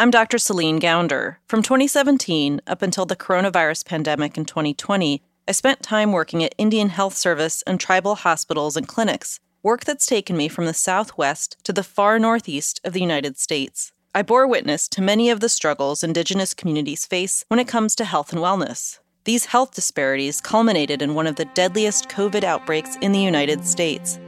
I'm Dr. Celine Gounder. From 2017 up until the coronavirus pandemic in 2020, I spent time working at Indian Health Service and tribal hospitals and clinics, work that's taken me from the Southwest to the far Northeast of the United States. I bore witness to many of the struggles Indigenous communities face when it comes to health and wellness. These health disparities culminated in one of the deadliest COVID outbreaks in the United States.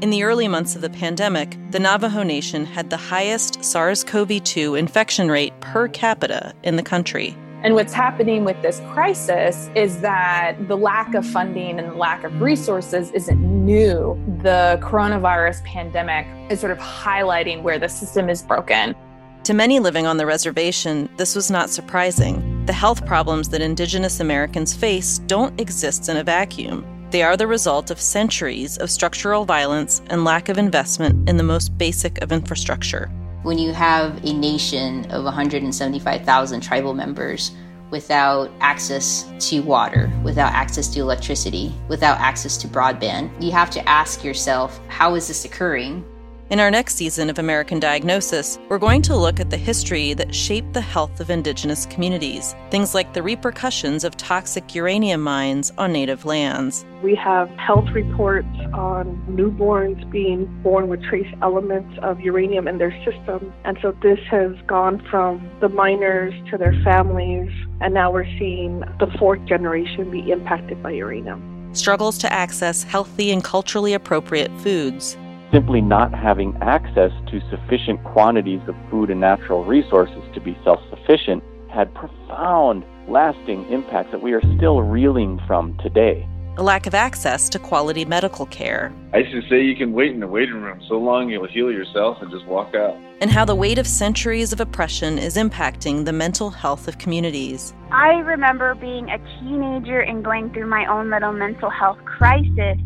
In the early months of the pandemic, the Navajo Nation had the highest SARS CoV 2 infection rate per capita in the country. And what's happening with this crisis is that the lack of funding and the lack of resources isn't new. The coronavirus pandemic is sort of highlighting where the system is broken. To many living on the reservation, this was not surprising. The health problems that Indigenous Americans face don't exist in a vacuum. They are the result of centuries of structural violence and lack of investment in the most basic of infrastructure. When you have a nation of 175,000 tribal members without access to water, without access to electricity, without access to broadband, you have to ask yourself, how is this occurring? In our next season of American Diagnosis, we're going to look at the history that shaped the health of Indigenous communities, things like the repercussions of toxic uranium mines on native lands. We have health reports on newborns being born with trace elements of uranium in their system. And so this has gone from the miners to their families, and now we're seeing the fourth generation be impacted by uranium. Struggles to access healthy and culturally appropriate foods simply not having access to sufficient quantities of food and natural resources to be self sufficient had profound, lasting impacts that we are still reeling from today. A lack of access to quality medical care. I used to say you can wait in the waiting room so long you'll heal yourself and just walk out. And how the weight of centuries of oppression is impacting the mental health of communities. I remember being a teenager and going through my own little mental health crisis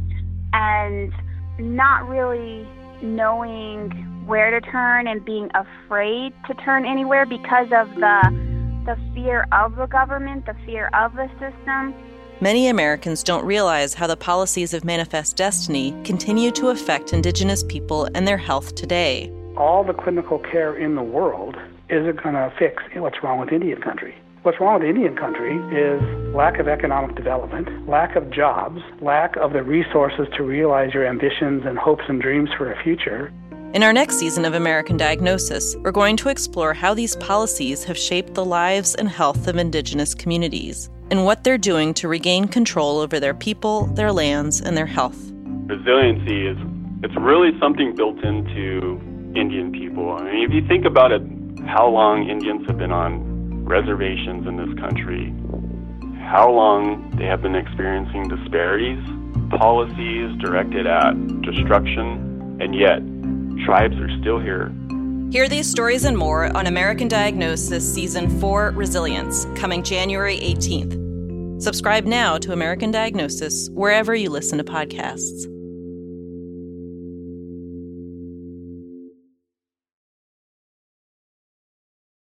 and not really knowing where to turn and being afraid to turn anywhere because of the the fear of the government, the fear of the system. Many Americans don't realize how the policies of Manifest Destiny continue to affect Indigenous people and their health today. All the clinical care in the world isn't going to fix what's wrong with Indian country. What's wrong with Indian country is lack of economic development, lack of jobs, lack of the resources to realize your ambitions and hopes and dreams for a future. In our next season of American Diagnosis, we're going to explore how these policies have shaped the lives and health of Indigenous communities and what they're doing to regain control over their people, their lands, and their health. Resiliency is it's really something built into Indian people. I mean, if you think about it, how long Indians have been on reservations in this country, how long they have been experiencing disparities, policies directed at destruction, and yet tribes are still here. Hear these stories and more on American Diagnosis Season 4 Resilience, coming January 18th. Subscribe now to American Diagnosis wherever you listen to podcasts.